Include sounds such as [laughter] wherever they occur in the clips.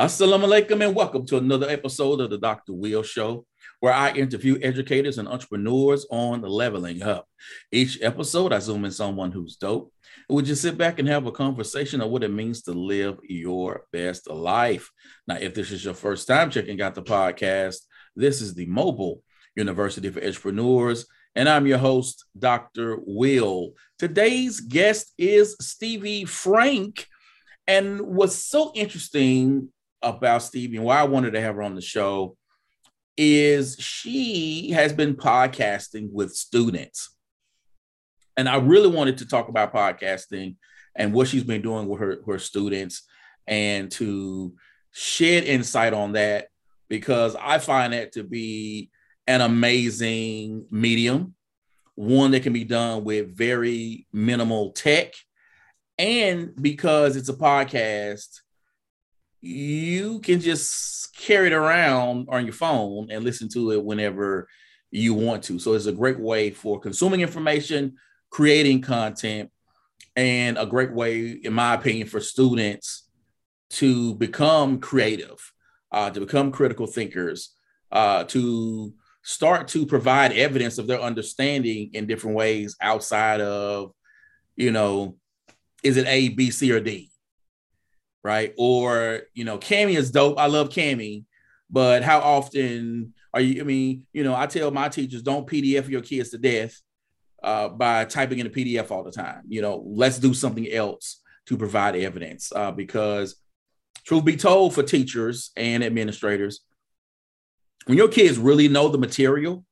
Assalamu alaikum and welcome to another episode of the Dr. Will Show, where I interview educators and entrepreneurs on the leveling up. Each episode, I zoom in someone who's dope. And we just sit back and have a conversation of what it means to live your best life. Now, if this is your first time checking out the podcast, this is the Mobile University for Entrepreneurs, and I'm your host, Dr. Will. Today's guest is Stevie Frank. And what's so interesting about Stevie and why I wanted to have her on the show is she has been podcasting with students. And I really wanted to talk about podcasting and what she's been doing with her, her students and to shed insight on that because I find that to be an amazing medium, one that can be done with very minimal tech. And because it's a podcast, you can just carry it around on your phone and listen to it whenever you want to. So it's a great way for consuming information, creating content, and a great way, in my opinion, for students to become creative, uh, to become critical thinkers, uh, to start to provide evidence of their understanding in different ways outside of, you know, is it A, B, C, or D? Right? Or you know, Kami is dope. I love Kami, but how often are you? I mean, you know, I tell my teachers don't PDF your kids to death uh, by typing in a PDF all the time. You know, let's do something else to provide evidence uh, because, truth be told, for teachers and administrators, when your kids really know the material,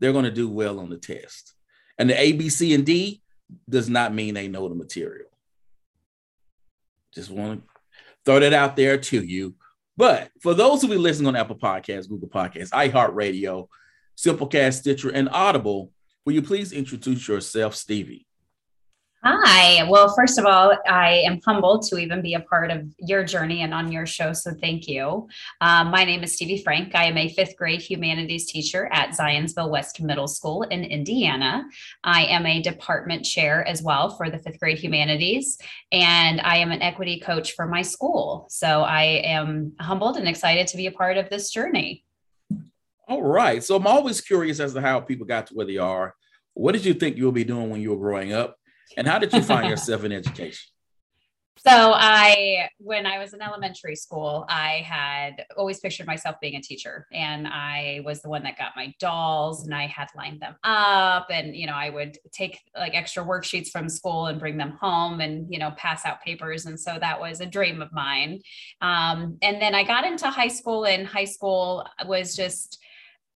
they're going to do well on the test. And the A, B, C, and D does not mean they know the material. Just want to throw that out there to you. But for those who be listening on Apple Podcasts, Google Podcasts, iHeartRadio, Simplecast, Stitcher, and Audible, will you please introduce yourself, Stevie? Hi. Well, first of all, I am humbled to even be a part of your journey and on your show. So thank you. Um, my name is Stevie Frank. I am a fifth grade humanities teacher at Zionsville West Middle School in Indiana. I am a department chair as well for the fifth grade humanities, and I am an equity coach for my school. So I am humbled and excited to be a part of this journey. All right. So I'm always curious as to how people got to where they are. What did you think you'll be doing when you were growing up? And how did you find yourself in education? [laughs] So I, when I was in elementary school, I had always pictured myself being a teacher, and I was the one that got my dolls, and I had lined them up, and you know, I would take like extra worksheets from school and bring them home, and you know, pass out papers, and so that was a dream of mine. Um, and then I got into high school, and high school was just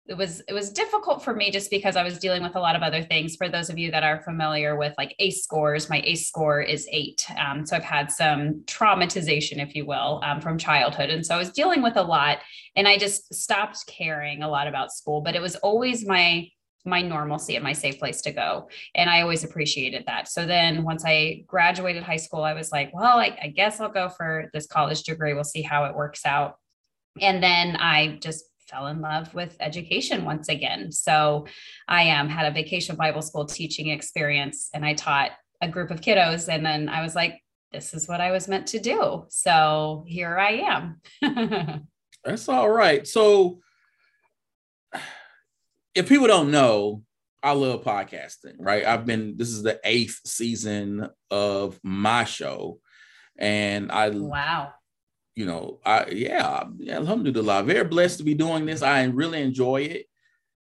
it was it was difficult for me just because I was dealing with a lot of other things. For those of you that are familiar with like ACE scores, my ACE score is eight. Um, so I've had some traumatization, if you will, um, from childhood, and so I was dealing with a lot, and I just stopped caring a lot about school. But it was always my my normalcy and my safe place to go. And I always appreciated that. So then once I graduated high school, I was like, well, I, I guess I'll go for this college degree. We'll see how it works out. And then I just fell in love with education once again. So I um, had a vacation Bible school teaching experience and I taught a group of kiddos. And then I was like, this is what I was meant to do. So here I am. [laughs] That's all right. So if people don't know, I love podcasting, right? I've been, this is the eighth season of my show. And I, wow you know, I yeah, alhamdulillah, very blessed to be doing this. I really enjoy it.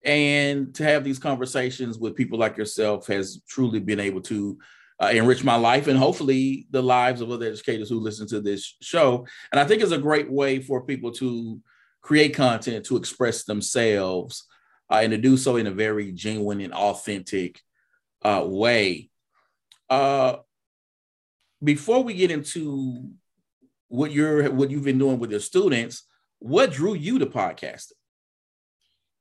And to have these conversations with people like yourself has truly been able to uh, enrich my life and hopefully the lives of other educators who listen to this show. And I think it's a great way for people to create content to express themselves uh, and to do so in a very genuine and authentic uh, way. Uh, before we get into what you're what you've been doing with your students, what drew you to podcasting?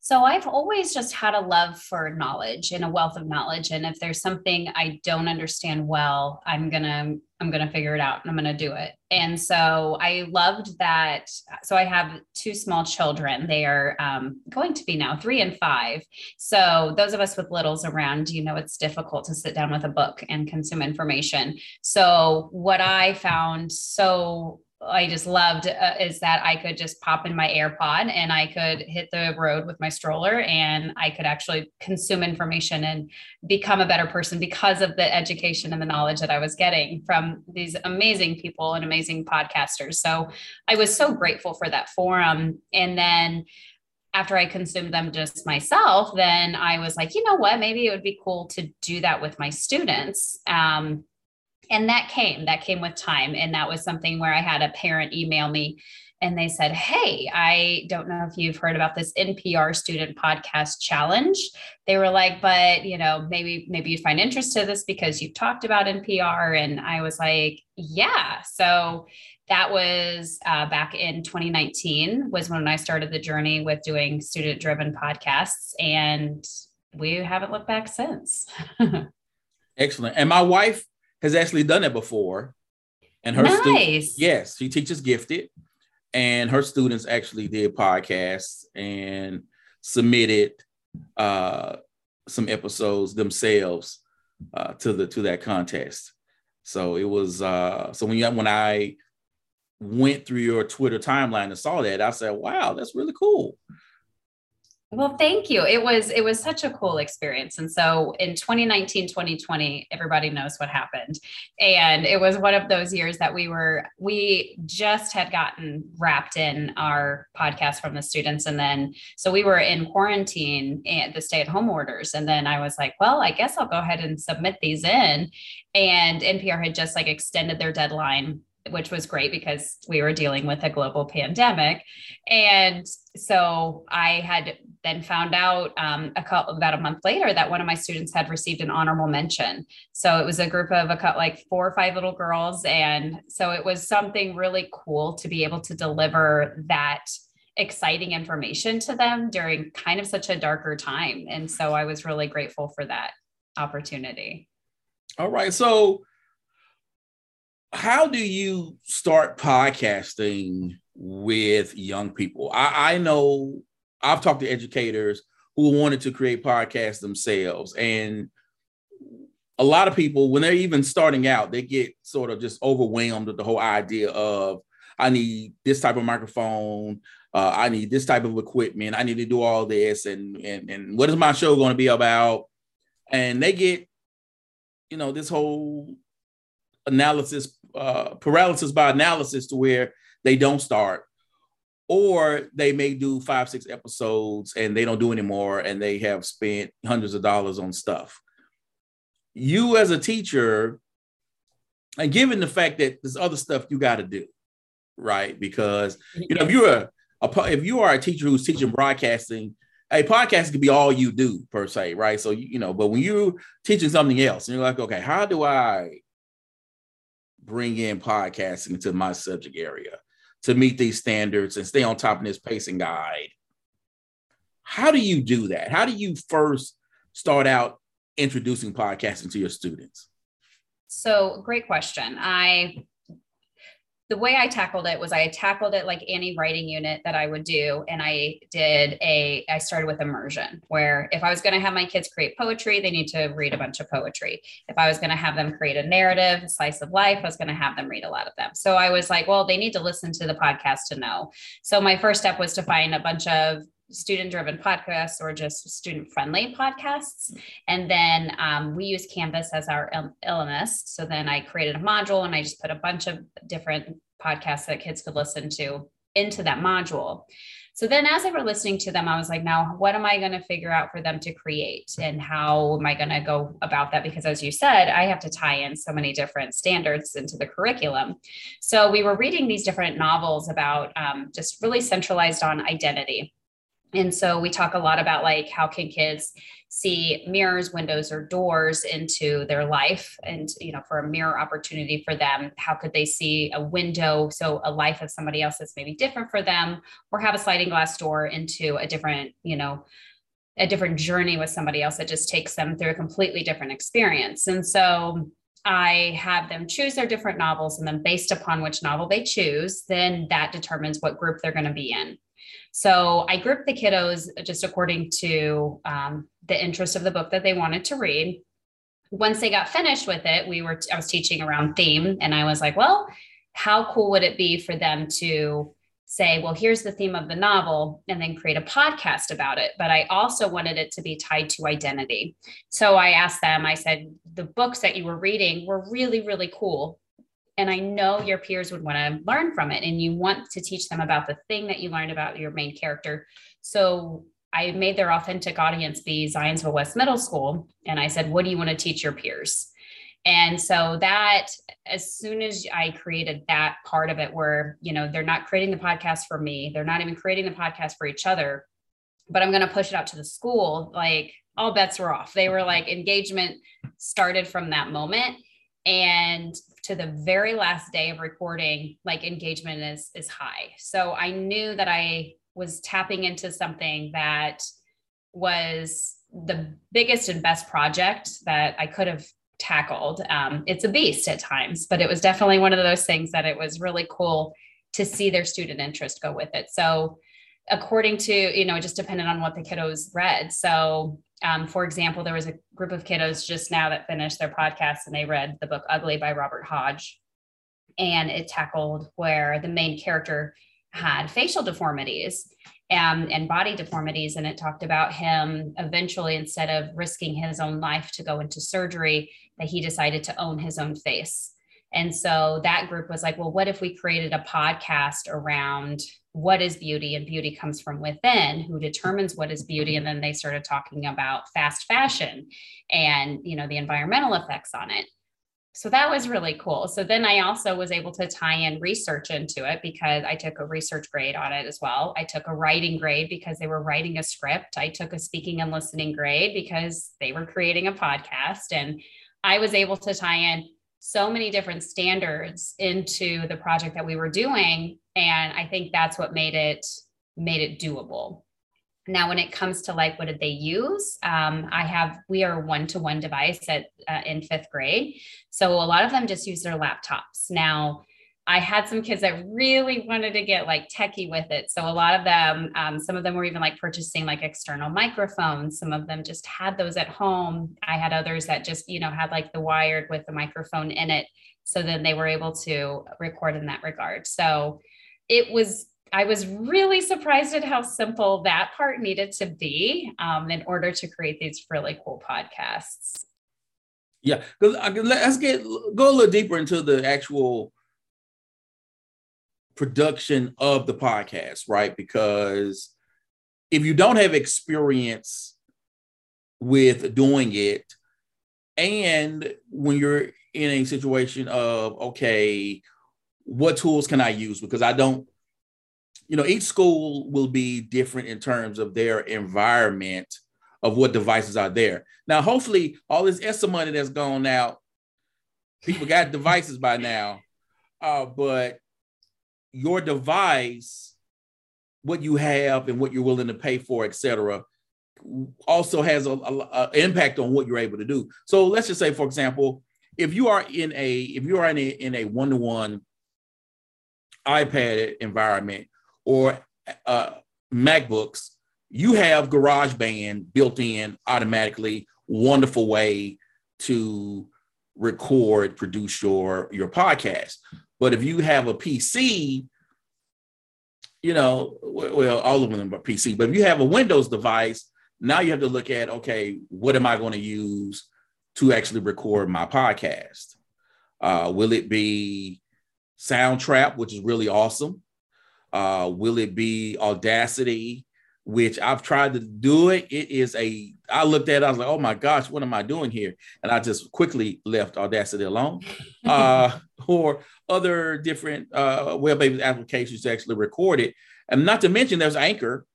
So I've always just had a love for knowledge and a wealth of knowledge. And if there's something I don't understand well, I'm gonna I'm gonna figure it out and I'm gonna do it. And so I loved that. So I have two small children. They are um, going to be now three and five. So those of us with littles around, you know, it's difficult to sit down with a book and consume information. So what I found so I just loved uh, is that I could just pop in my AirPod and I could hit the road with my stroller and I could actually consume information and become a better person because of the education and the knowledge that I was getting from these amazing people and amazing podcasters. So I was so grateful for that forum. And then after I consumed them just myself, then I was like, you know what, maybe it would be cool to do that with my students. Um, and that came that came with time. And that was something where i had a parent email me and they said hey i don't know if you've heard about this npr student podcast challenge. They were like but you know maybe maybe you'd find interest to this because you've talked about npr and i was like yeah. So that was uh, back in 2019 was when i started the journey with doing student driven podcasts. And we haven't looked back since. [laughs] Excellent. And my wife has actually done it before. And her nice. students, yes, she teaches gifted, and her students actually did podcasts and submitted uh, some episodes themselves uh, to the to that contest. So it was uh, so when you when I went through your Twitter timeline and saw that, I said, "Wow, that's really cool." Well, thank you. It was it was such a cool experience. And so in 2019, 2020, everybody knows what happened. And it was one of those years that we were we just had gotten wrapped in our podcast from the students and then so we were in quarantine and the stay-at-home orders and then I was like, well, I guess I'll go ahead and submit these in and NPR had just like extended their deadline which was great because we were dealing with a global pandemic. And so I had then found out um, a couple, about a month later that one of my students had received an honorable mention. So it was a group of a like four or five little girls. And so it was something really cool to be able to deliver that exciting information to them during kind of such a darker time. And so I was really grateful for that opportunity. All right. So how do you start podcasting with young people? I, I know I've talked to educators who wanted to create podcasts themselves, and a lot of people, when they're even starting out, they get sort of just overwhelmed with the whole idea of I need this type of microphone, uh, I need this type of equipment, I need to do all this, and and and what is my show going to be about? And they get, you know, this whole analysis uh, paralysis by analysis to where they don't start or they may do five six episodes and they don't do anymore and they have spent hundreds of dollars on stuff. You as a teacher and given the fact that there's other stuff you got to do right? Because you know if you're a, a, if you are a teacher who's teaching broadcasting a podcast could be all you do per se right? So you, you know but when you're teaching something else and you're like okay how do i bring in podcasting into my subject area to meet these standards and stay on top of this pacing guide. How do you do that? How do you first start out introducing podcasting to your students? So, great question. I the way I tackled it was I tackled it like any writing unit that I would do. And I did a, I started with immersion, where if I was going to have my kids create poetry, they need to read a bunch of poetry. If I was going to have them create a narrative, a slice of life, I was going to have them read a lot of them. So I was like, well, they need to listen to the podcast to know. So my first step was to find a bunch of student driven podcasts or just student friendly podcasts. And then um, we use Canvas as our LMS. So then I created a module and I just put a bunch of different podcasts that kids could listen to into that module. So then as I were listening to them, I was like, now what am I going to figure out for them to create? And how am I going to go about that? Because as you said, I have to tie in so many different standards into the curriculum. So we were reading these different novels about um, just really centralized on identity and so we talk a lot about like how can kids see mirrors windows or doors into their life and you know for a mirror opportunity for them how could they see a window so a life of somebody else that's maybe different for them or have a sliding glass door into a different you know a different journey with somebody else that just takes them through a completely different experience and so I have them choose their different novels, and then based upon which novel they choose, then that determines what group they're going to be in. So I grouped the kiddos just according to um, the interest of the book that they wanted to read. Once they got finished with it, we were I was teaching around theme, and I was like, well, how cool would it be for them to say, well, here's the theme of the novel, and then create a podcast about it. But I also wanted it to be tied to identity. So I asked them, I said, the books that you were reading were really, really cool. And I know your peers would want to learn from it, and you want to teach them about the thing that you learned about your main character. So I made their authentic audience be Zionsville West Middle School. And I said, what do you want to teach your peers? And so that as soon as I created that part of it where, you know, they're not creating the podcast for me, they're not even creating the podcast for each other, but I'm going to push it out to the school, like all bets were off. They were like engagement started from that moment and to the very last day of recording, like engagement is is high. So I knew that I was tapping into something that was the biggest and best project that I could have tackled. Um, it's a beast at times, but it was definitely one of those things that it was really cool to see their student interest go with it. So, according to, you know, it just depended on what the kiddos read. So, um, for example, there was a group of kiddos just now that finished their podcast and they read the book Ugly by Robert Hodge. And it tackled where the main character had facial deformities and, and body deformities. And it talked about him eventually, instead of risking his own life to go into surgery, that he decided to own his own face. And so that group was like, well, what if we created a podcast around what is beauty and beauty comes from within, who determines what is beauty? And then they started talking about fast fashion and, you know, the environmental effects on it so that was really cool. So then I also was able to tie in research into it because I took a research grade on it as well. I took a writing grade because they were writing a script. I took a speaking and listening grade because they were creating a podcast. And I was able to tie in so many different standards into the project that we were doing. And I think that's what made it made it doable. Now, when it comes to like, what did they use? Um, I have, we are one to one device at uh, in fifth grade. So a lot of them just use their laptops. Now, I had some kids that really wanted to get like techie with it. So a lot of them, um, some of them were even like purchasing like external microphones. Some of them just had those at home. I had others that just, you know, had like the wired with the microphone in it. So then they were able to record in that regard. So it was I was really surprised at how simple that part needed to be um, in order to create these really cool podcasts. Yeah, because let's get go a little deeper into the actual production of the podcast, right? Because if you don't have experience with doing it, and when you're in a situation of okay, what tools can I use? Because I don't you know, each school will be different in terms of their environment of what devices are there. Now, hopefully, all this ESSA money that's gone out, people got devices by now. Uh, but your device, what you have and what you're willing to pay for, etc., also has a, a, a, impact on what you're able to do. So let's just say, for example, if you are in a if you are in a in a one to one iPad environment or uh, MacBooks, you have GarageBand built in automatically. Wonderful way to record, produce your your podcast. But if you have a PC, you know, well, all of them are PC. But if you have a Windows device, now you have to look at okay, what am I going to use to actually record my podcast? Uh, will it be Soundtrap, which is really awesome? Uh, will it be Audacity? Which I've tried to do it. It is a. I looked at. it, I was like, oh my gosh, what am I doing here? And I just quickly left Audacity alone. [laughs] uh, or other different uh, web-based applications to actually record it. And not to mention, there's Anchor,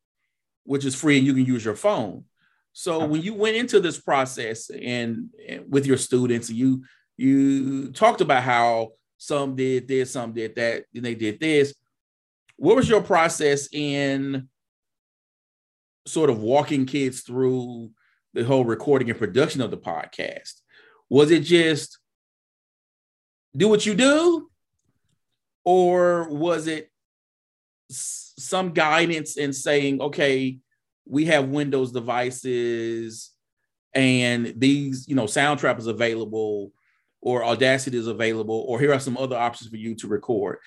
which is free and you can use your phone. So when you went into this process and, and, with your students, you you talked about how some did this, some did that, and they did this what was your process in sort of walking kids through the whole recording and production of the podcast? Was it just do what you do? Or was it some guidance in saying, okay, we have Windows devices and these, you know, Soundtrap is available. or Audacity is available, or here are some other options for you to record.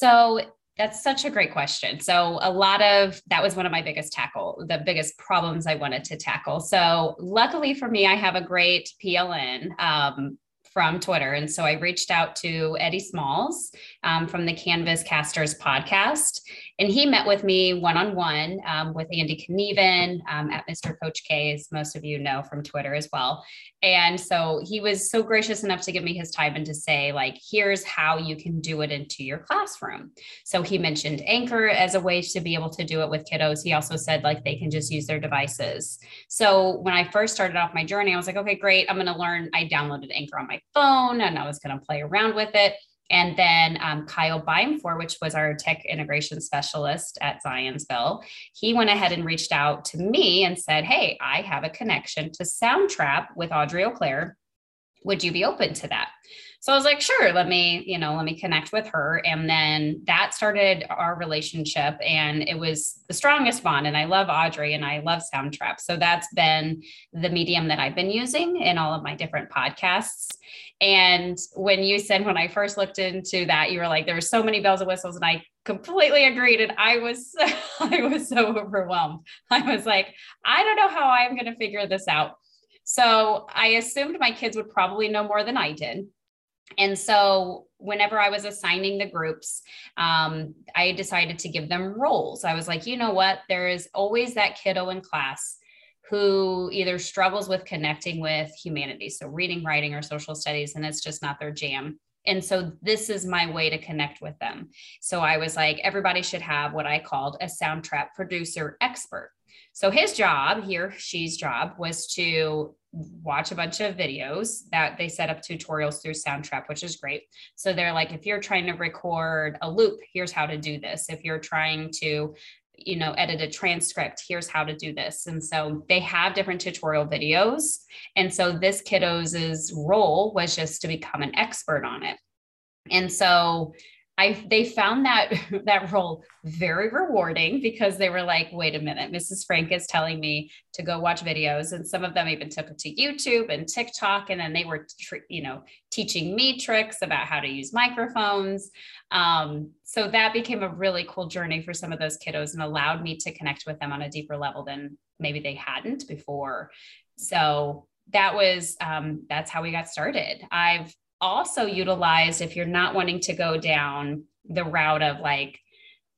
So that's such a great question. So a lot of that was one of my biggest tackle, the biggest problems I wanted to tackle. So luckily for me, I have a great PLN. Um, from Twitter. And so I reached out to Eddie Smalls um, from the Canvas Casters podcast. And he met with me one on one with Andy Knieven um, at Mr. Coach K, as most of you know from Twitter as well. And so he was so gracious enough to give me his time and to say, like, here's how you can do it into your classroom. So he mentioned Anchor as a way to be able to do it with kiddos. He also said, like, they can just use their devices. So when I first started off my journey, I was like, okay, great. I'm going to learn. I downloaded Anchor on my phone and I was going to play around with it. And then um, Kyle Beimfor, which was our tech integration specialist at Zionsville, he went ahead and reached out to me and said, Hey, I have a connection to Soundtrap with Audrey Eau Claire. Would you be open to that? So I was like, sure, let me, you know, let me connect with her. And then that started our relationship. And it was the strongest bond. And I love Audrey and I love Soundtrap. So that's been the medium that I've been using in all of my different podcasts. And when you said, when I first looked into that, you were like, there were so many bells and whistles. And I completely agreed. And I was, [laughs] I was so overwhelmed. I was like, I don't know how I'm going to figure this out. So I assumed my kids would probably know more than I did. And so, whenever I was assigning the groups, um, I decided to give them roles. I was like, you know what? There is always that kiddo in class who either struggles with connecting with humanity, so reading, writing, or social studies, and it's just not their jam. And so this is my way to connect with them. So I was like, everybody should have what I called a Soundtrap producer expert. So his job, here, she's job was to watch a bunch of videos that they set up tutorials through Soundtrap, which is great. So they're like, if you're trying to record a loop, here's how to do this. If you're trying to, you know, edit a transcript, here's how to do this. And so they have different tutorial videos. And so this kiddo's role was just to become an expert on it. And so I they found that [laughs] that role very rewarding because they were like, wait a minute, Mrs. Frank is telling me to go watch videos, and some of them even took it to YouTube and TikTok, and then they were, you know, teaching me tricks about how to use microphones. Um, so that became a really cool journey for some of those kiddos and allowed me to connect with them on a deeper level than maybe they hadn't before. So that was um, that's how we got started. I've also utilized if you're not wanting to go down the route of like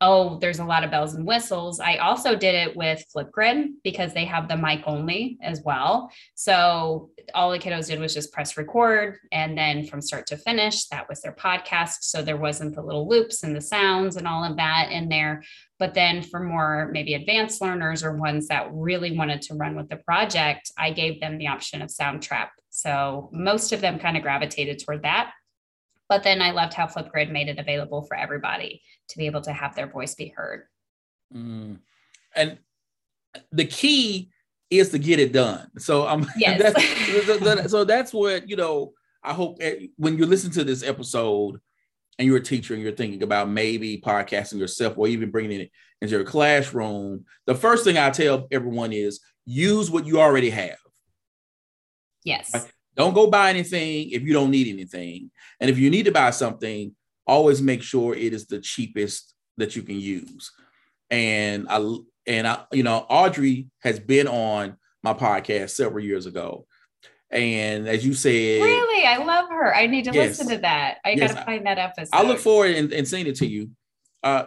oh there's a lot of bells and whistles. I also did it with flipgrid because they have the mic only as well. So all the kiddos did was just press record and then from start to finish that was their podcast. So there wasn't the little loops and the sounds and all of that in there. But then for more maybe advanced learners or ones that really wanted to run with the project i gave them the option of soundtrap. So most of them kind of gravitated toward that. But then I loved how Flipgrid made it available for everybody to be able to have their voice be heard. Mm. And the key is to get it done. So I'm [laughs] yes. that's, [laughs] so that's what you know. I hope eh, when you listen to this episode and you're a teacher and you're thinking about maybe podcasting yourself or even bringing it into your classroom, the first thing I tell everyone is use what you already have. Yes. Don't go buy anything if you don't need anything. And if you need to buy something, always make sure it is the cheapest that you can use. And I and I, you know, Audrey has been on my podcast several years ago. And as you said, really, I love her. I need to yes, listen to that. I yes, gotta find that episode. I look forward and, and seeing it to you. Uh,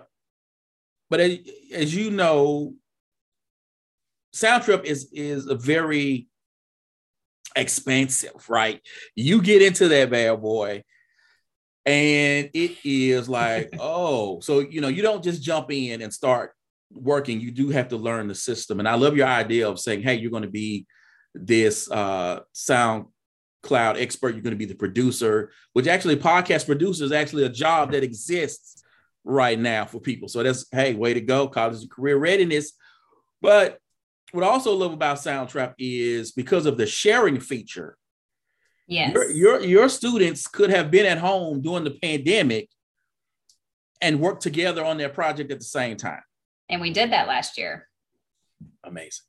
but as, as you know, Soundtrap is is a very expensive, right? You get into that bad boy, and it is like, [laughs] oh, so you know, you don't just jump in and start working. You do have to learn the system. And I love your idea of saying, hey, you're going to be this uh, sound cloud expert. You're going to be the producer, which actually podcast producer is actually a job that exists right now for people. So that's hey, way to go, college and career readiness. But what I also love about Soundtrap is because of the sharing feature. Yes. Your, your, your students could have been at home during the pandemic and work together on their project at the same time. And we did that last year. Amazing.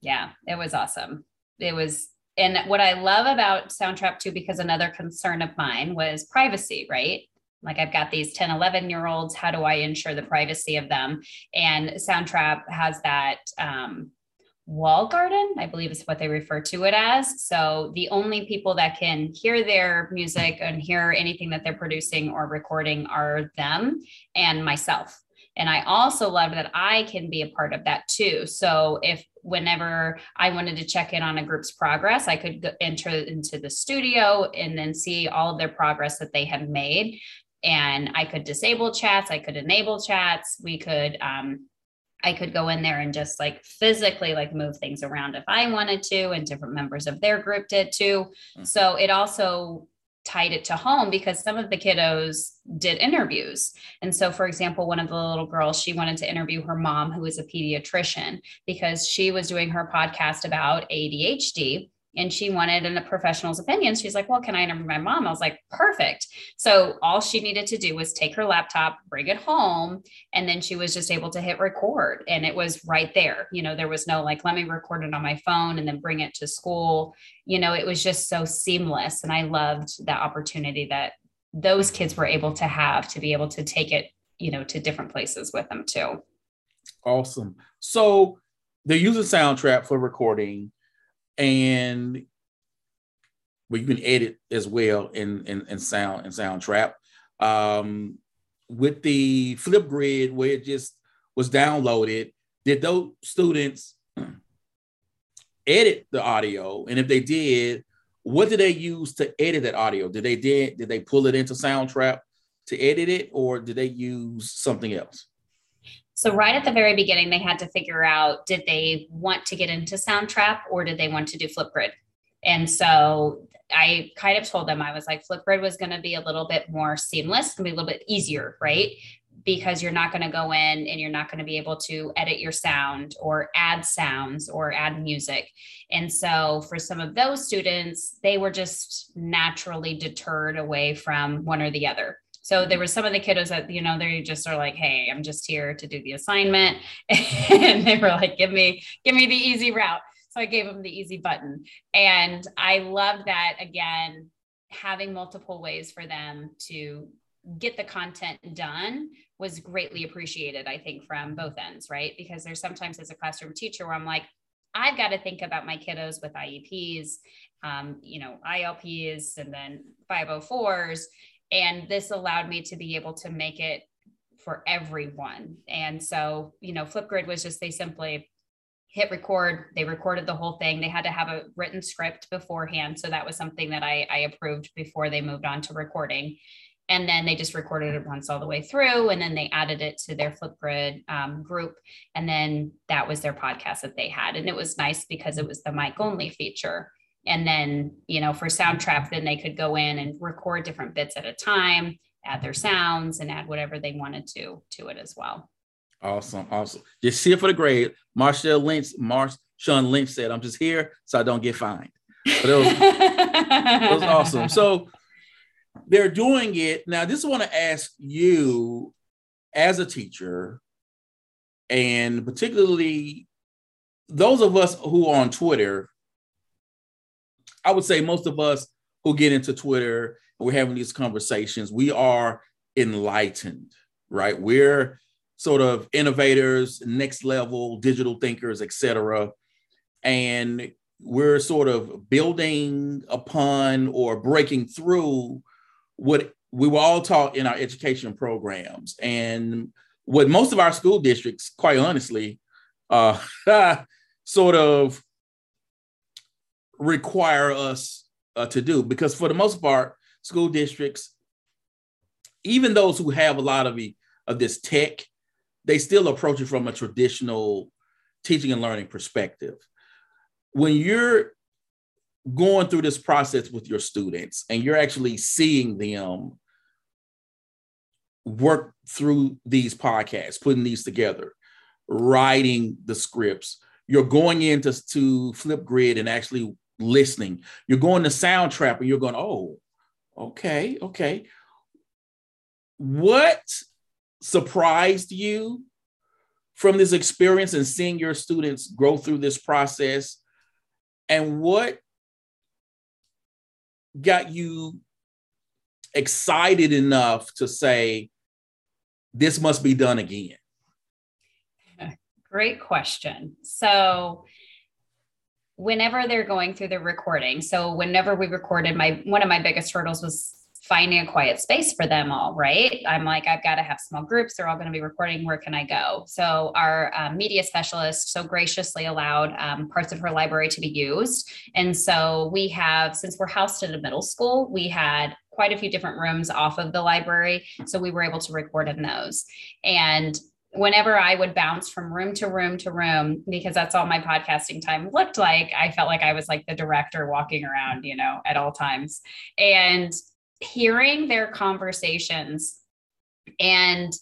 Yeah, it was awesome. It was, and what I love about Soundtrap too, because another concern of mine was privacy, right? Like I've got these 10, 11 year olds. How do I ensure the privacy of them? And Soundtrap has that um, wall garden, I believe is what they refer to it as. So the only people that can hear their music and hear anything that they're producing or recording are them and myself. And I also love that I can be a part of that too. So if whenever I wanted to check in on a group's progress, I could enter into the studio and then see all of their progress that they have made. And I could disable chats, I could enable chats, we could um, I could go in there and just like physically like move things around if I wanted to, and different members of their group did too. Mm-hmm. So it also tied it to home because some of the kiddos did interviews. And so, for example, one of the little girls, she wanted to interview her mom, who is a pediatrician, because she was doing her podcast about ADHD and she wanted a professional's opinion. She's like, Well, can I interview my mom? I was like, Perfect. So all she needed to do was take her laptop, bring it home, and then she was just able to hit record. And it was right there. You know, there was no like, let me record it on my phone and then bring it to school. You know, it was just so seamless. And I loved the opportunity that those kids were able to have to be able to take it, you know, to different places with them too. Awesome. So they're using Soundtrap for recording and well, you can edit as well in in, in sound and Soundtrap. Um, with the Flipgrid where it just was downloaded, did those students [clears throat] edit the audio? And if they did, what did they use to edit that audio? Did they did did they pull it into Soundtrap to edit it, or did they use something else? So right at the very beginning, they had to figure out did they want to get into Soundtrap or did they want to do Flipgrid? And so I kind of told them I was like Flipgrid was going to be a little bit more seamless, going to be a little bit easier, right? Because you're not going to go in and you're not going to be able to edit your sound or add sounds or add music. And so for some of those students, they were just naturally deterred away from one or the other. So there were some of the kiddos that, you know, they just are like, hey, I'm just here to do the assignment. [laughs] and they were like, give me, give me the easy route. So I gave them the easy button. And I loved that again, having multiple ways for them to get the content done was greatly appreciated, I think, from both ends, right? Because there's sometimes as a classroom teacher where I'm like, I've got to think about my kiddos with IEPs, um, you know, ILPs, and then 504s. And this allowed me to be able to make it for everyone. And so, you know, Flipgrid was just they simply hit record. They recorded the whole thing. They had to have a written script beforehand. So that was something that I, I approved before they moved on to recording. And then they just recorded it once all the way through. And then they added it to their Flipgrid um, group. And then that was their podcast that they had. And it was nice because it was the mic only feature and then you know for Soundtrap then they could go in and record different bits at a time add their sounds and add whatever they wanted to to it as well. Awesome awesome. Just here for the grade marshall lynch marsh sean lynch said i'm just here so i don't get fined. But it was, [laughs] it was awesome. So they're doing it. Now this i want to ask you as a teacher and particularly those of us who are on twitter I would say most of us who get into Twitter and we're having these conversations, we are enlightened, right? We're sort of innovators, next level digital thinkers, etc. And we're sort of building upon or breaking through what we were all taught in our education programs. And what most of our school districts, quite honestly, uh, [laughs] sort of require us uh, to do. Because for the most part school districts even those who have a lot of, the, of this tech they still approach it from a traditional teaching and learning perspective. When you're going through this process with your students and you're actually seeing them work through these podcasts putting these together writing the scripts you're going into to Flipgrid and actually listening. You're going to Soundtrap and you're going, oh, okay, okay. What surprised you from this experience and seeing your students grow through this process? And what got you excited enough to say, this must be done again? Great question. So, whenever they're going through the recording, so whenever we recorded, my one of my biggest hurdles was finding a quiet space for them all, right? I'm like, I've got to have small groups. They're all going to be recording. Where can I go? So, our um, media specialist so graciously allowed um, parts of her library to be used. And so, we have, since we're housed at a middle school, we had quite a few different rooms off of the library. So, we were able to record in those. And whenever I would bounce from room to room to room, because that's all my podcasting time looked like, I felt like I was like the director walking around, you know, at all times. And hearing their conversations and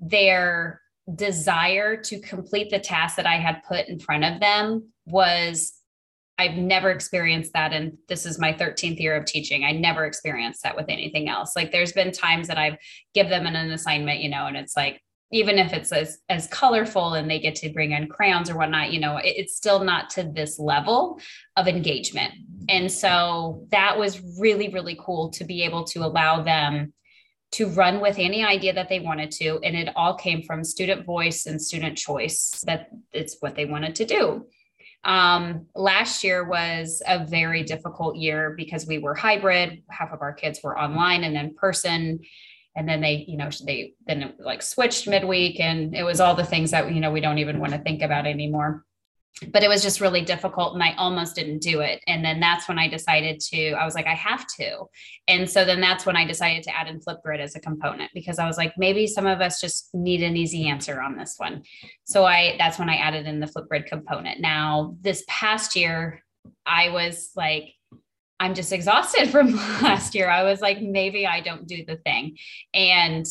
their desire to complete the task that I had put in front of them was I've never experienced that. And this is my 13th year of teaching. I never experienced that with anything else. Like there's been times that I've give them an, an assignment, you know, and it's like, even if it's as, as colorful and they get to bring in crayons or whatnot, you know, it, it's still not to this level of engagement. And so that was really, really cool to be able to allow them to run with any idea that they wanted to. And it all came from student voice and student choice that it's what they wanted to do. Um, last year was a very difficult year because we were hybrid. Half of our kids were online and in person and then they you know they then like switched midweek and it was all the things that you know we don't even want to think about anymore but it was just really difficult and I almost didn't do it. And then that's when I decided to, I was like, I have to. And so then that's when I decided to add in Flipgrid as a component because I was like, maybe some of us just need an easy answer on this one. So I, that's when I added in the Flipgrid component. Now, this past year, I was like, I'm just exhausted [laughs] from last year. I was like, maybe I don't do the thing. And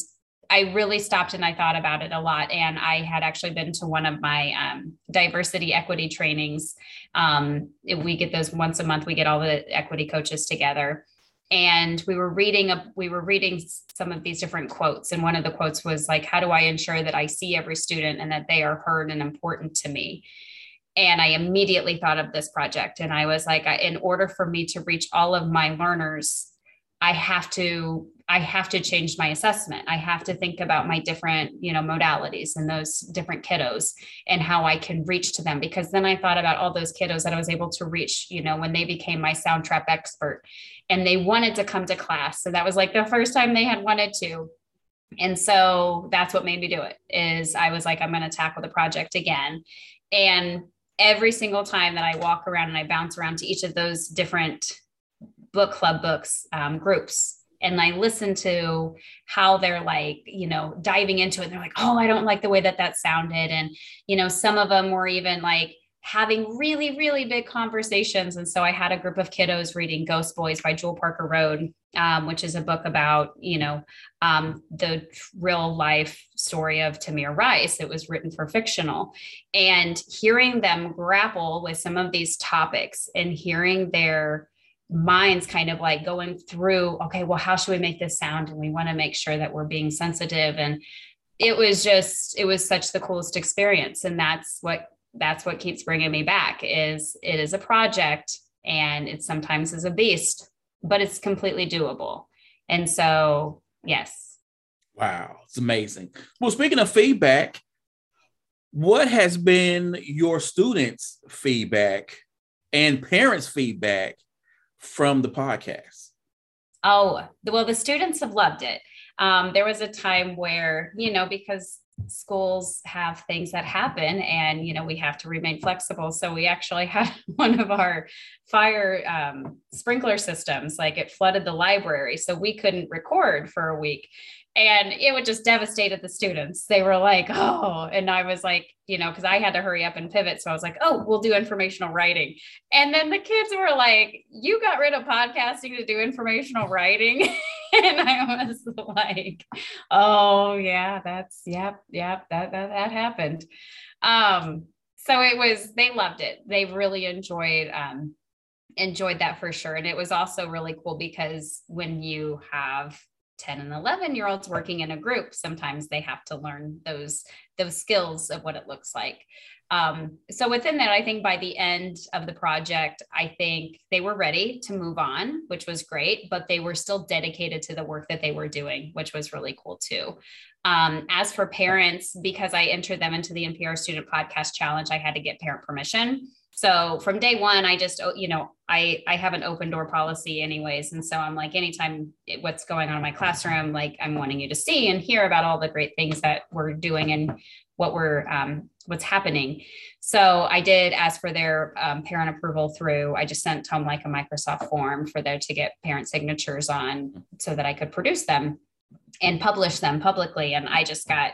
I really stopped and I thought about it a lot. And I had actually been to one of my um, diversity equity trainings. Um, we get those once a month. We get all the equity coaches together, and we were reading a, we were reading some of these different quotes. And one of the quotes was like, "How do I ensure that I see every student and that they are heard and important to me?" And I immediately thought of this project. And I was like, in order for me to reach all of my learners, I have to I have to change my assessment. I have to think about my different, you know, modalities and those different kiddos and how I can reach to them. Because then I thought about all those kiddos that I was able to reach, you know, when they became my Soundtrap expert and they wanted to come to class. So that was like the first time they had wanted to. And so that's what made me do it is I was like, I'm going to tackle the project again. And every single time that I walk around and I bounce around to each of those different book club books um, groups and I listen to how they're like, you know, diving into it. And they're like, oh, I don't like the way that that sounded. And, you know, some of them were even like, having really, really big conversations. And so I had a group of kiddos reading Ghost Boys by Jewell Parker Rhodes, um, which is a book about, you know, um, the real life story of Tamir Rice. It was written for fictional. And hearing them grapple with some of these topics and hearing their minds kind of like going through, okay, well, how should we make this sound? And we want to make sure that we're being sensitive. And it was just, it was such the coolest experience. And that's what that's what keeps bringing me back is it is a project and it sometimes is a beast but it's completely doable. And so yes. Wow it's amazing. Well speaking of feedback what has been your students feedback and parents feedback from the podcast? Oh well the students have loved it. Um, there was a time where you know because schools have things that happen and you know we have to remain flexible. So we actually [laughs] had one of our fire um, sprinkler systems like it flooded the library so we couldn't record for a week and it would just devastated the students. They were like oh and i was like you know because i had to hurry up and pivot so i was like oh we'll do informational writing. And then the kids were like you got rid of podcasting to do informational writing? [laughs] And i was like oh yeah that's yep yep that that, that happened. Um so it was they loved it. They really enjoyed um enjoyed that for sure. And it was also really cool because when you have 10 and 11 year olds working in a group sometimes they have to learn those those skills of what it looks like. Um, so within that i think by the end of the project i think they were ready to move on which was great but they were still dedicated to the work that they were doing which was really cool too. Um, as for parents because i entered them into the npr student podcast challenge i had to get parent permission so from day one i just you know i i have an open door policy anyways. And so i'm like anytime what's going on in my classroom like i'm wanting you to see and hear about all the great things that we're doing and what we're um, what's happening. So i did ask for their um, parent approval through i just sent them like a microsoft form for them to get parent signatures on so that i could produce them and publish them publicly. And i just got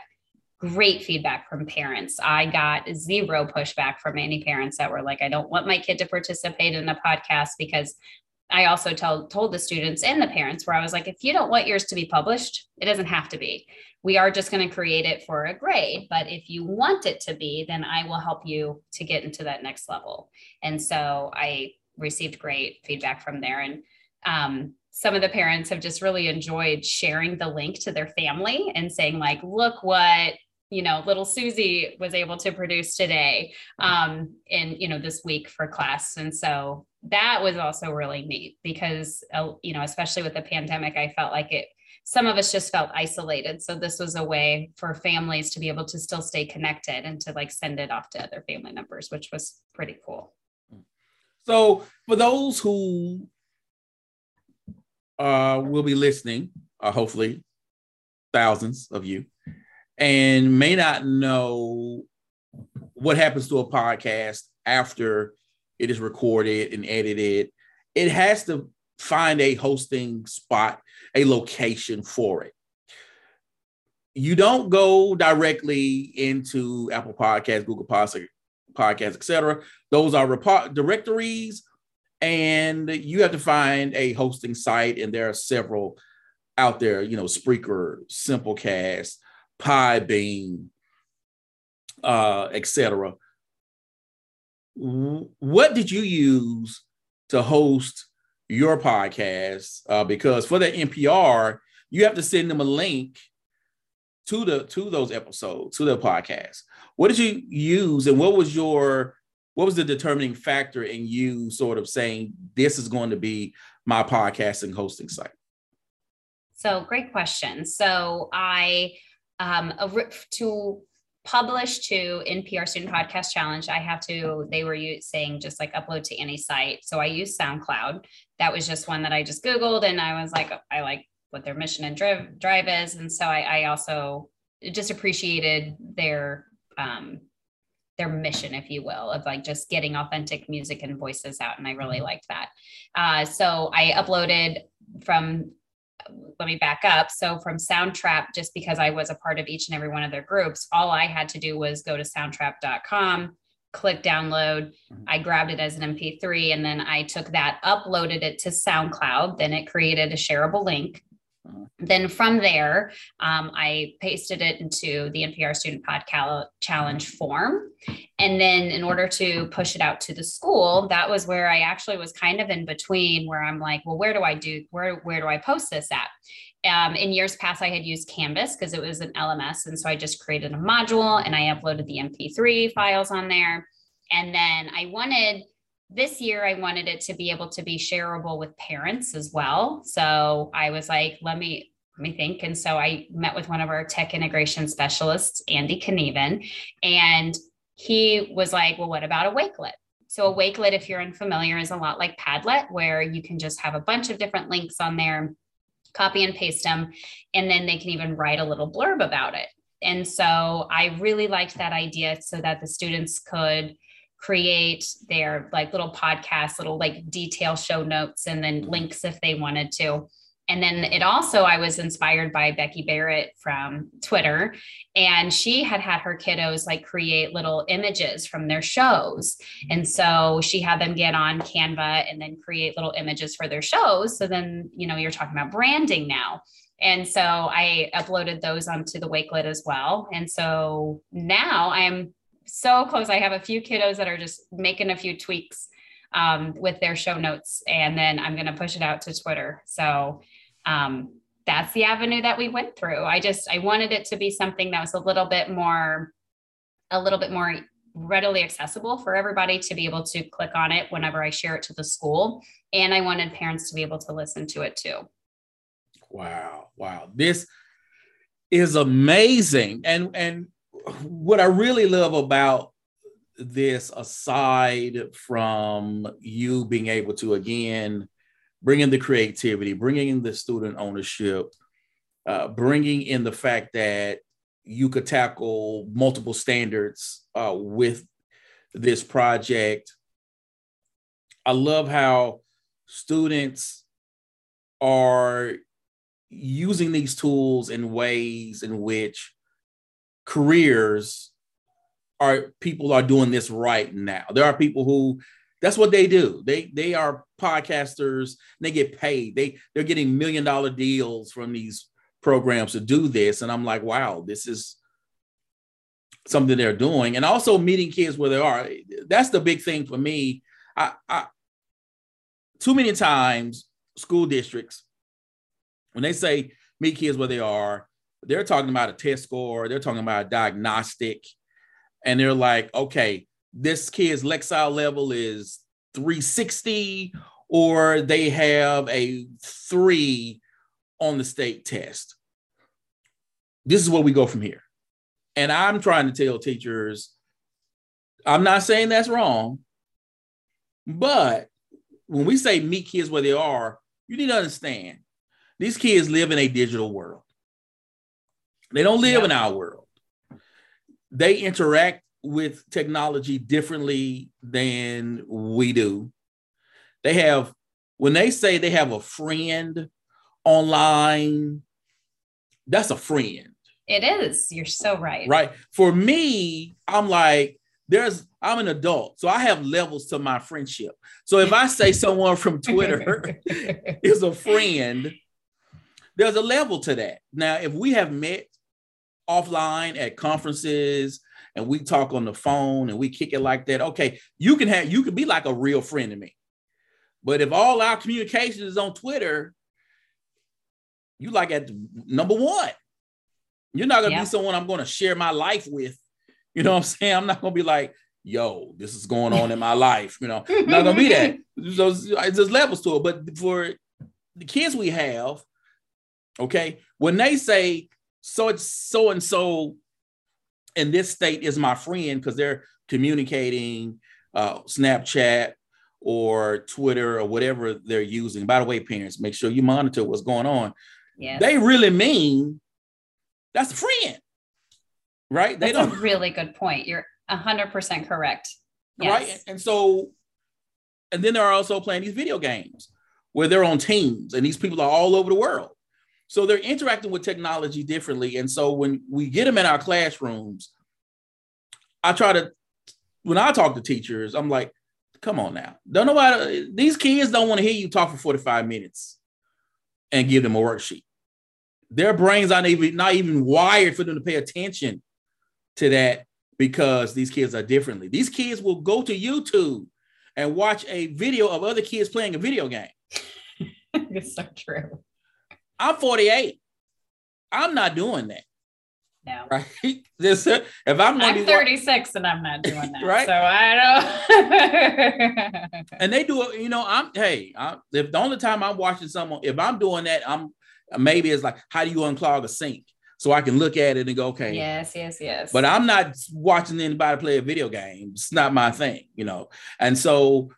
great feedback from parents. I got zero pushback from any parents that were like, I don't want my kid to participate in a podcast because I also tell, told the students and the parents where I was like, if you don't want yours to be published, it doesn't have to be. We are just going to create it for a grade. But if you want it to be, then I will help you to get into that next level. And so I received great feedback from there. And um, some of the parents have just really enjoyed sharing the link to their family and saying, like, look what you know little susie was able to produce today um in you know this week for class. And so that was also really neat because uh, you know especially with the pandemic i felt like it some of us just felt isolated. So this was a way for families to be able to still stay connected and to like send it off to other family members which was pretty cool. So for those who uh will be listening uh, hopefully thousands of you and may not know what happens to a podcast after it is recorded and edited. It has to find a hosting spot, a location for it. You don't go directly into Apple Podcasts, Google Podcasts, etc. Those are directories, and you have to find a hosting site. And there are several out there. You know, Spreaker, Simplecast, Podbean, uh, etc. What did you use to host your podcast? Uh, because for the NPR, you have to send them a link to the to those episodes, to the podcast. What did you use, and what was your what was the determining factor in you sort of saying this is going to be my podcasting hosting site? So, great question. So, I um, a, to publish to NPR Student Podcast Challenge, I have to, they were saying just like upload to any site. So I use SoundCloud. That was just one that I just Googled and I was like, I like what their mission and drive, drive is. And so I, I also just appreciated their, um, their mission, if you will, of like just getting authentic music and voices out. And I really liked that. Uh, so I uploaded from let me back up. So from Soundtrap, just because I was a part of each and every one of their groups, all I had to do was go to soundtrap.com, click download. Mm-hmm. I grabbed it as an MP3 and then I took that, uploaded it to SoundCloud. Then it created a shareable link. Then from there, um, I pasted it into the NPR Student Pod Challenge form. And then, in order to push it out to the school, that was where I actually was kind of in between, where I'm like, well, where do I do where where do I post this at? Um, in years past, I had used Canvas because it was an LMS, and so I just created a module and I uploaded the MP3 files on there. And then I wanted this year I wanted it to be able to be shareable with parents as well. So I was like, let me let me think. And so I met with one of our tech integration specialists, Andy Knieven, and he was like, well, what about a Wakelet? So a Wakelet, if you're unfamiliar, is a lot like Padlet, where you can just have a bunch of different links on there, copy and paste them, and then they can even write a little blurb about it. And so I really liked that idea so that the students could create their like little podcast, little like detail show notes and then mm-hmm. links if they wanted to. And then it also, I was inspired by Becky Barrett from Twitter, and she had had her kiddos like create little images from their shows. Mm-hmm. And so she had them get on Canva and then create little images for their shows. So then, you know, you're talking about branding now. And so I uploaded those onto the Wakelet as well. And so now I'm so close. I have a few kiddos that are just making a few tweaks um, with their show notes, and then I'm going to push it out to Twitter. So um, that's the avenue that we went through. I just I wanted it to be something that was a little bit more a little bit more readily accessible for everybody to be able to click on it whenever I share it to the school and I wanted parents to be able to listen to it too. Wow. Wow. This is amazing. And and what I really love about this aside from you being able to again bring in the creativity, bringing in the student ownership, uh, bringing in the fact that you could tackle multiple standards uh, with this project. I love how students are using these tools in ways in which careers are people are doing this right now. There are people who that's what they do. They they are podcasters. they get paid. They they're getting million dollar deals from these programs to do this. And I'm like, wow, this is something they're doing. And also meeting kids where they are. That's the big thing for me. I, I too many times school districts when they say meet kids where they are, they're talking about a test score, they're talking about a diagnostic, and they're like, okay, this kid's Lexile level is 360, or they have a three on the state test. This is where we go from here. And I'm trying to tell teachers, I'm not saying that's wrong, but when we say meet kids where they are, you need to understand these kids live in a digital world. They don't live yeah. in our world. They interact with technology differently than we do. They have, when they say they have a friend online, that's a friend. It is. You're so right. Right. For me, I'm like, there's, I'm an adult, so I have levels to my friendship. So if I say someone from [laughs] Twitter [laughs] is a friend, there's a level to that. Now, if we have met offline at conferences and we talk on the phone and we kick it like that, okay, you can have you can be like a real friend to me. But if all our communication is on Twitter, you like at number one. You're not gonna yeah. be someone I'm gonna share my life with. You know what I'm [laughs] saying? I'm not gonna be like, yo, this is going on in my life. You know, not gonna be that. [laughs] So there's levels to it. But for the kids we have, okay, when they say so it's so and so in this state is my friend because they're communicating uh, Snapchat or Twitter or whatever they're using. By the way, parents, make sure you monitor what's going on. Yeah. They really mean that's a friend, right? They that's don't. a really good point. You're hundred percent correct. Yes. Right, and so, and then they're also playing these video games where they're on teams, and these people are all over the world. So they're interacting with technology differently. And so when we get them in our classrooms, I try to, when I talk to teachers, I'm like, come on now. Don't know why these kids don't want to hear you talk for 45 minutes and give them a worksheet. Their brains aren't even not even wired for them to pay attention to that because these kids are differently. These kids will go to YouTube and watch a video of other kids playing a video game. [laughs] it's so true. I'm 48. I'm not doing that. No. [laughs] Right. This, if I'm, I'm 36 and I'm not doing that. [laughs] right. So I don't. [laughs] and they do it. You know, I'm. Hey, I, if the only time I'm watching someone, if I'm doing that, I'm maybe it's like, how do you unclog a sink? So I can look at it and go, okay. Yes, yes, yes. But I'm not watching anybody play a video game. It's not my thing, you know. And so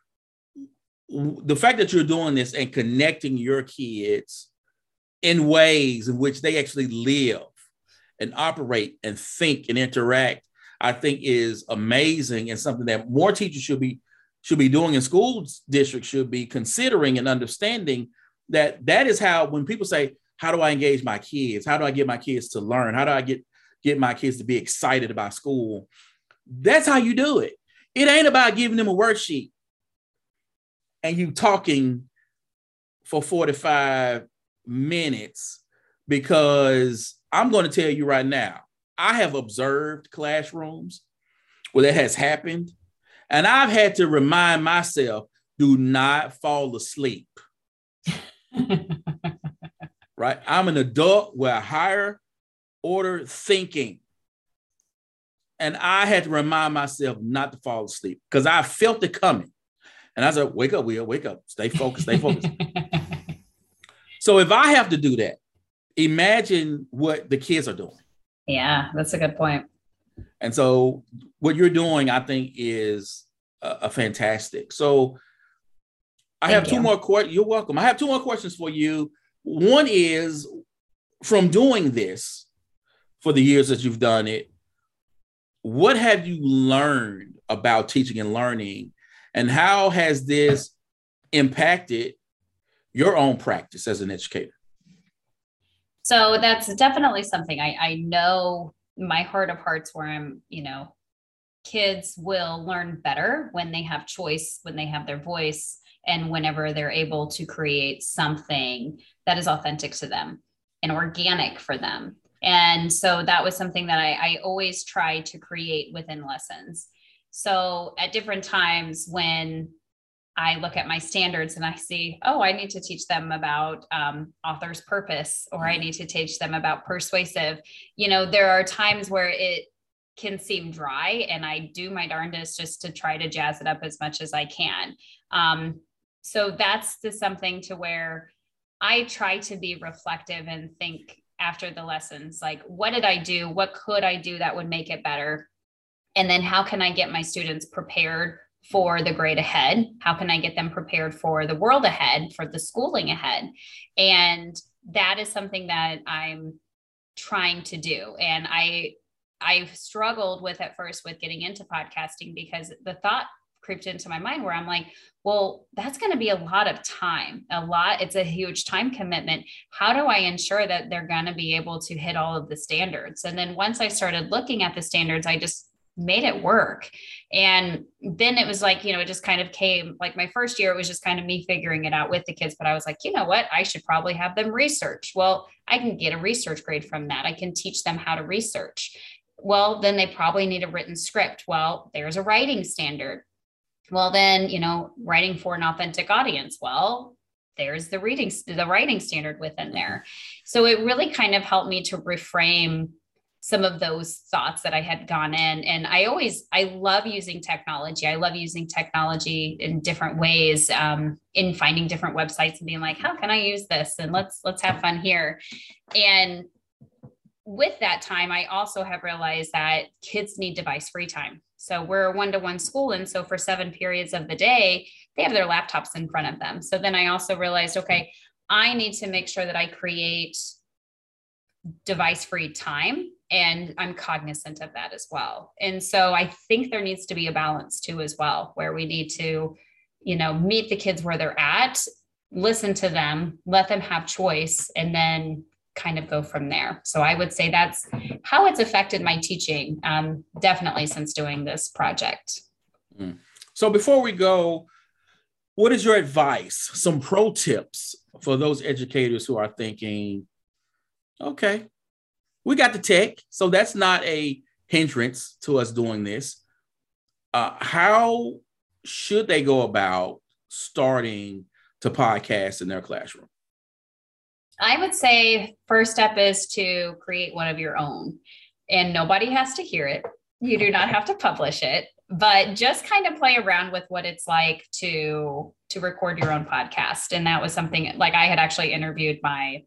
the fact that you're doing this and connecting your kids in ways in which they actually live and operate and think and interact, I think is amazing and something that more teachers should be should be doing in school districts should be considering and understanding that that is how when people say how do I engage my kids? How do I get my kids to learn? How do I get get my kids to be excited about school? That's how you do it. It ain't about giving them a worksheet and you talking for 45 minutes because I'm going to tell you right now, I have observed classrooms where that has happened. And I've had to remind myself do not fall asleep. [laughs] right? I'm an adult with a higher order thinking. And I had to remind myself not to fall asleep because I felt it coming. And I said, wake up, Will, wake up, stay focused, stay focused. [laughs] so if I have to do that, imagine what the kids are doing. Yeah, that's a good point. And so what you're doing, I think, is a, a fantastic. So I Thank have two more questions. You're welcome. I have two more questions for you. One is from doing this for the years that you've done it, what have you learned about teaching and learning, and how has this impacted your own practice as an educator? So that's definitely something I, I know my heart of hearts where I'm, you know, kids will learn better when they have choice, when they have their voice, and whenever they're able to create something that is authentic to them and organic for them. And so that was something that I, I always try to create within lessons. So at different times when I look at my standards and I see, oh, I need to teach them about um, author's purpose, or I need to teach them about persuasive. You know, there are times where it can seem dry, and I do my darndest just to try to jazz it up as much as I can. Um, so that's the something to where I try to be reflective and think after the lessons like what did i do what could i do that would make it better and then how can i get my students prepared for the grade ahead how can i get them prepared for the world ahead for the schooling ahead and that is something that i'm trying to do and i i've struggled with at first with getting into podcasting because the thought creeped into my mind where I'm like, well, that's going to be a lot of time, a lot. It's a huge time commitment. How do I ensure that they're going to be able to hit all of the standards? And then once I started looking at the standards, I just made it work. And then it was like, you know, it just kind of came like my first year, it was just kind of me figuring it out with the kids. But I was like, you know what? I should probably have them research. Well, I can get a research grade from that. I can teach them how to research. Well, then they probably need a written script. Well, there's a writing standard well then you know writing for an authentic audience well there's the reading the writing standard within there so it really kind of helped me to reframe some of those thoughts that i had gone in and i always i love using technology i love using technology in different ways um, in finding different websites and being like how can i use this and let's let's have fun here and with that time i also have realized that kids need device free time so we're a one to one school. And so for seven periods of the day, they have their laptops in front of them. So then I also realized, okay, I need to make sure that I create device free time and I'm cognizant of that as well. And so I think there needs to be a balance too, as well, where we need to, you know, meet the kids where they're at, listen to them, let them have choice, and then kind of go from there. So I would say that's how it's affected my teaching, um, definitely since doing this project. Mm. So before we go, what is your advice? Some pro tips for those educators who are thinking, okay, we got the tech, so that's not a hindrance to us doing this. Uh, how should they go about starting to podcast in their classroom? I would say first step is to create one of your own, and nobody has to hear it. You do not have to publish it, but just kind of play around with what it's like to to record your own podcast. And that was something like I had actually interviewed my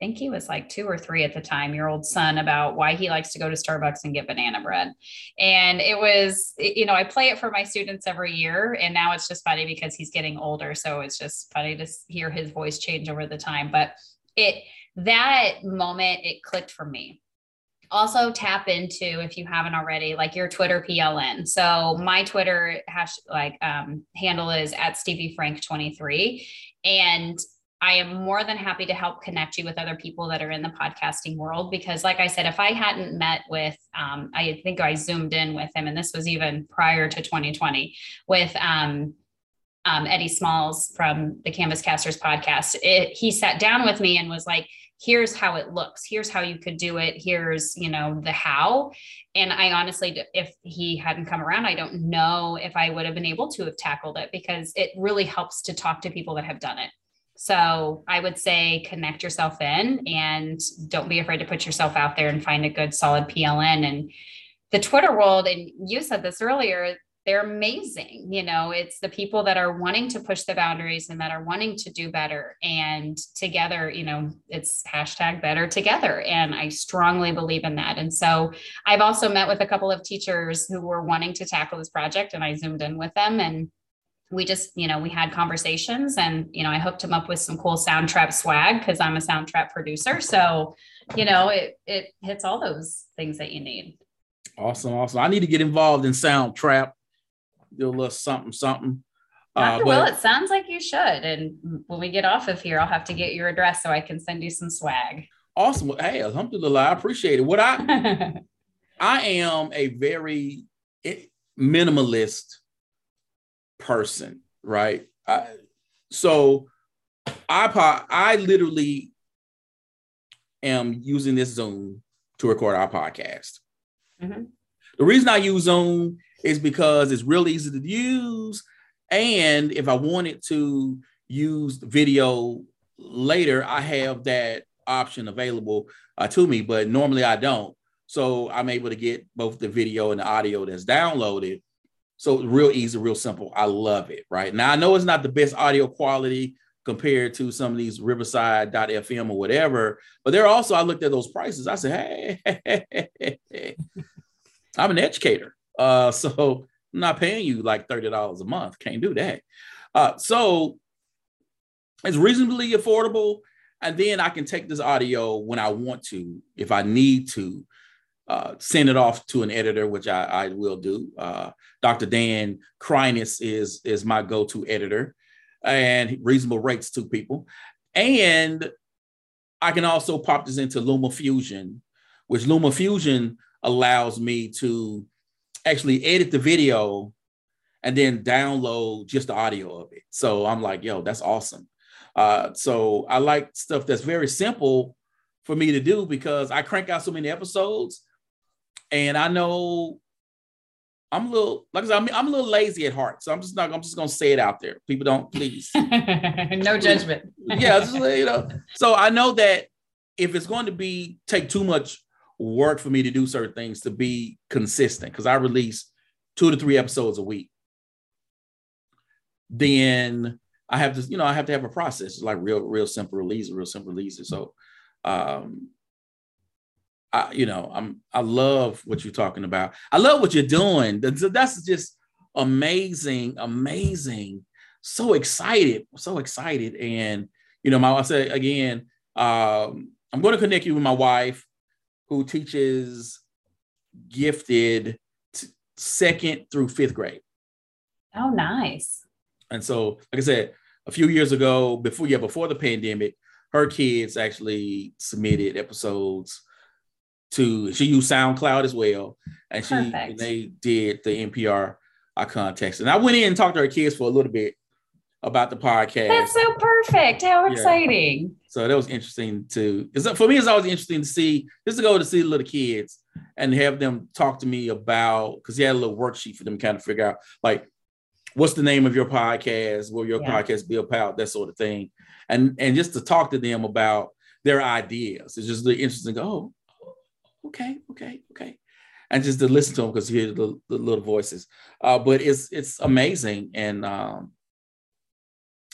think he was like two or three at the time, your old son, about why he likes to go to Starbucks and get banana bread. And it was, you know, I play it for my students every year. And now it's just funny because he's getting older. So it's just funny to hear his voice change over the time. But it that moment it clicked for me also tap into if you haven't already like your twitter pln so my twitter hash like um, handle is at stevie frank 23 and I am more than happy to help connect you with other people that are in the podcasting world because, like I said, if I hadn't met with, um, I think I zoomed in with him, and this was even prior to 2020 with um, um, Eddie Smalls from the Canvas Casters podcast, it, he sat down with me and was like, here's how it looks. Here's how you could do it. Here's, you know, the how. And I honestly, if he hadn't come around, I don't know if I would have been able to have tackled it because it really helps to talk to people that have done it. So I would say connect yourself in and don't be afraid to put yourself out there and find a good solid PLN. And the Twitter world, and you said this earlier, they're amazing. You know, it's the people that are wanting to push the boundaries and that are wanting to do better. And together, you know, it's hashtag better together. And I strongly believe in that. And so I've also met with a couple of teachers who were wanting to tackle this project, and I zoomed in with them and we just, you know, we had conversations and, you know, I hooked him up with some cool soundtrap swag because I'm a soundtrap producer. So, you know, it it hits all those things that you need. Awesome, awesome. I need to get involved in soundtrap do a little something, something. Uh, Will, it sounds like you should. And when we get off of here, I'll have to get your address so I can send you some swag. Awesome. Hey, alhamdulillah, I appreciate it. What I [laughs] I am a very minimalist person, right? I, so I I literally am using this Zoom to record our podcast. Mm-hmm. The reason I use Zoom is because it's really easy to use. And if I wanted to use video later, I have that option available uh, to me, but normally I don't. So I'm able to get both the video and the audio that's downloaded. So real easy, real simple. I love it. Right now, I know it's not the best audio quality compared to some of these Riverside.fm or whatever, but there also I looked at those prices. I said, hey, [laughs] I'm an educator. Uh, [laughs] so I'm not paying you like $30 a month. Can't do that. Uh, so it's reasonably affordable. And then I can take this audio when I want to, if I need to, uh, send it off to an editor, which I, I will do. Uh, Dr. Dan Kreiness is, is my go-to editor and reasonable rates to people. And I can also pop this into Luma Fusion, which Luma Fusion allows me to actually edit the video and then download just the audio of it. So I'm like, yo, that's awesome. Uh, so I like stuff that's very simple for me to do because I crank out so many episodes, and I know I'm a little, like I said, I'm, I'm a little lazy at heart. So I'm just not, I'm just gonna say it out there. People don't please. [laughs] no judgment. yeah, just, you know. So I know that if it's going to be take too much work for me to do certain things to be consistent because I release two to three episodes a week. Then I have to, you know, I have to have a process. It's like real, real simple release, real simple releases. So um I, you know, I'm I love what you're talking about. I love what you're doing. That's, that's just amazing, amazing. So excited, so excited. And you know, my I said again, um, I'm going to connect you with my wife who teaches gifted t- second through fifth grade. Oh, nice. And so, like I said, a few years ago, before yeah, before the pandemic, her kids actually submitted episodes to she used SoundCloud as well, and she and they did the NPR uh, contest. And I went in and talked to her kids for a little bit about the podcast. That's so perfect. How exciting. Yeah. So that was interesting to because for me it's always interesting to see just to go to see the little kids and have them talk to me about because he had a little worksheet for them to kind of figure out like what's the name of your podcast, will your yeah. podcast be about, that sort of thing. And and just to talk to them about their ideas. It's just really interesting. Go, oh, okay, okay, okay. And just to listen to them because you hear the, the little voices. Uh, but it's it's amazing. And um,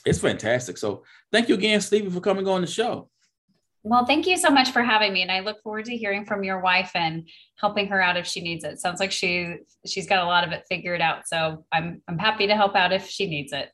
it's fantastic. So thank you again, Stevie, for coming on the show. Well, thank you so much for having me, and I look forward to hearing from your wife and helping her out if she needs it. Sounds like she she's got a lot of it figured out, so I'm I'm happy to help out if she needs it.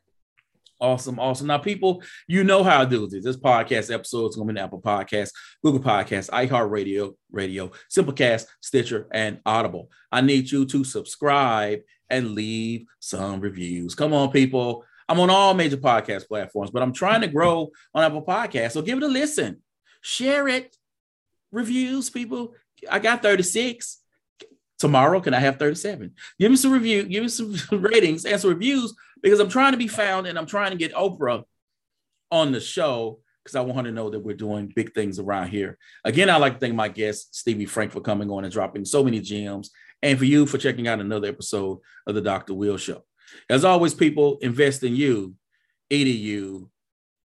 Awesome, awesome. Now, people, you know how I do this. This podcast episode is going to be on Apple Podcasts, Google Podcasts, iHeartRadio, Radio, Simplecast, Stitcher, and Audible. I need you to subscribe and leave some reviews. Come on, people. I'm on all major podcast platforms, but I'm trying to grow on Apple Podcasts. So give it a listen, share it, reviews, people. I got 36. Tomorrow, can I have 37? Give me some review, give me some [laughs] ratings and some reviews because I'm trying to be found and I'm trying to get Oprah on the show because I want her to know that we're doing big things around here. Again, I'd like to thank my guest, Stevie Frank, for coming on and dropping so many gems, and for you for checking out another episode of the Dr. Will Show. As always, people invest in you, edu,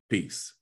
Peace.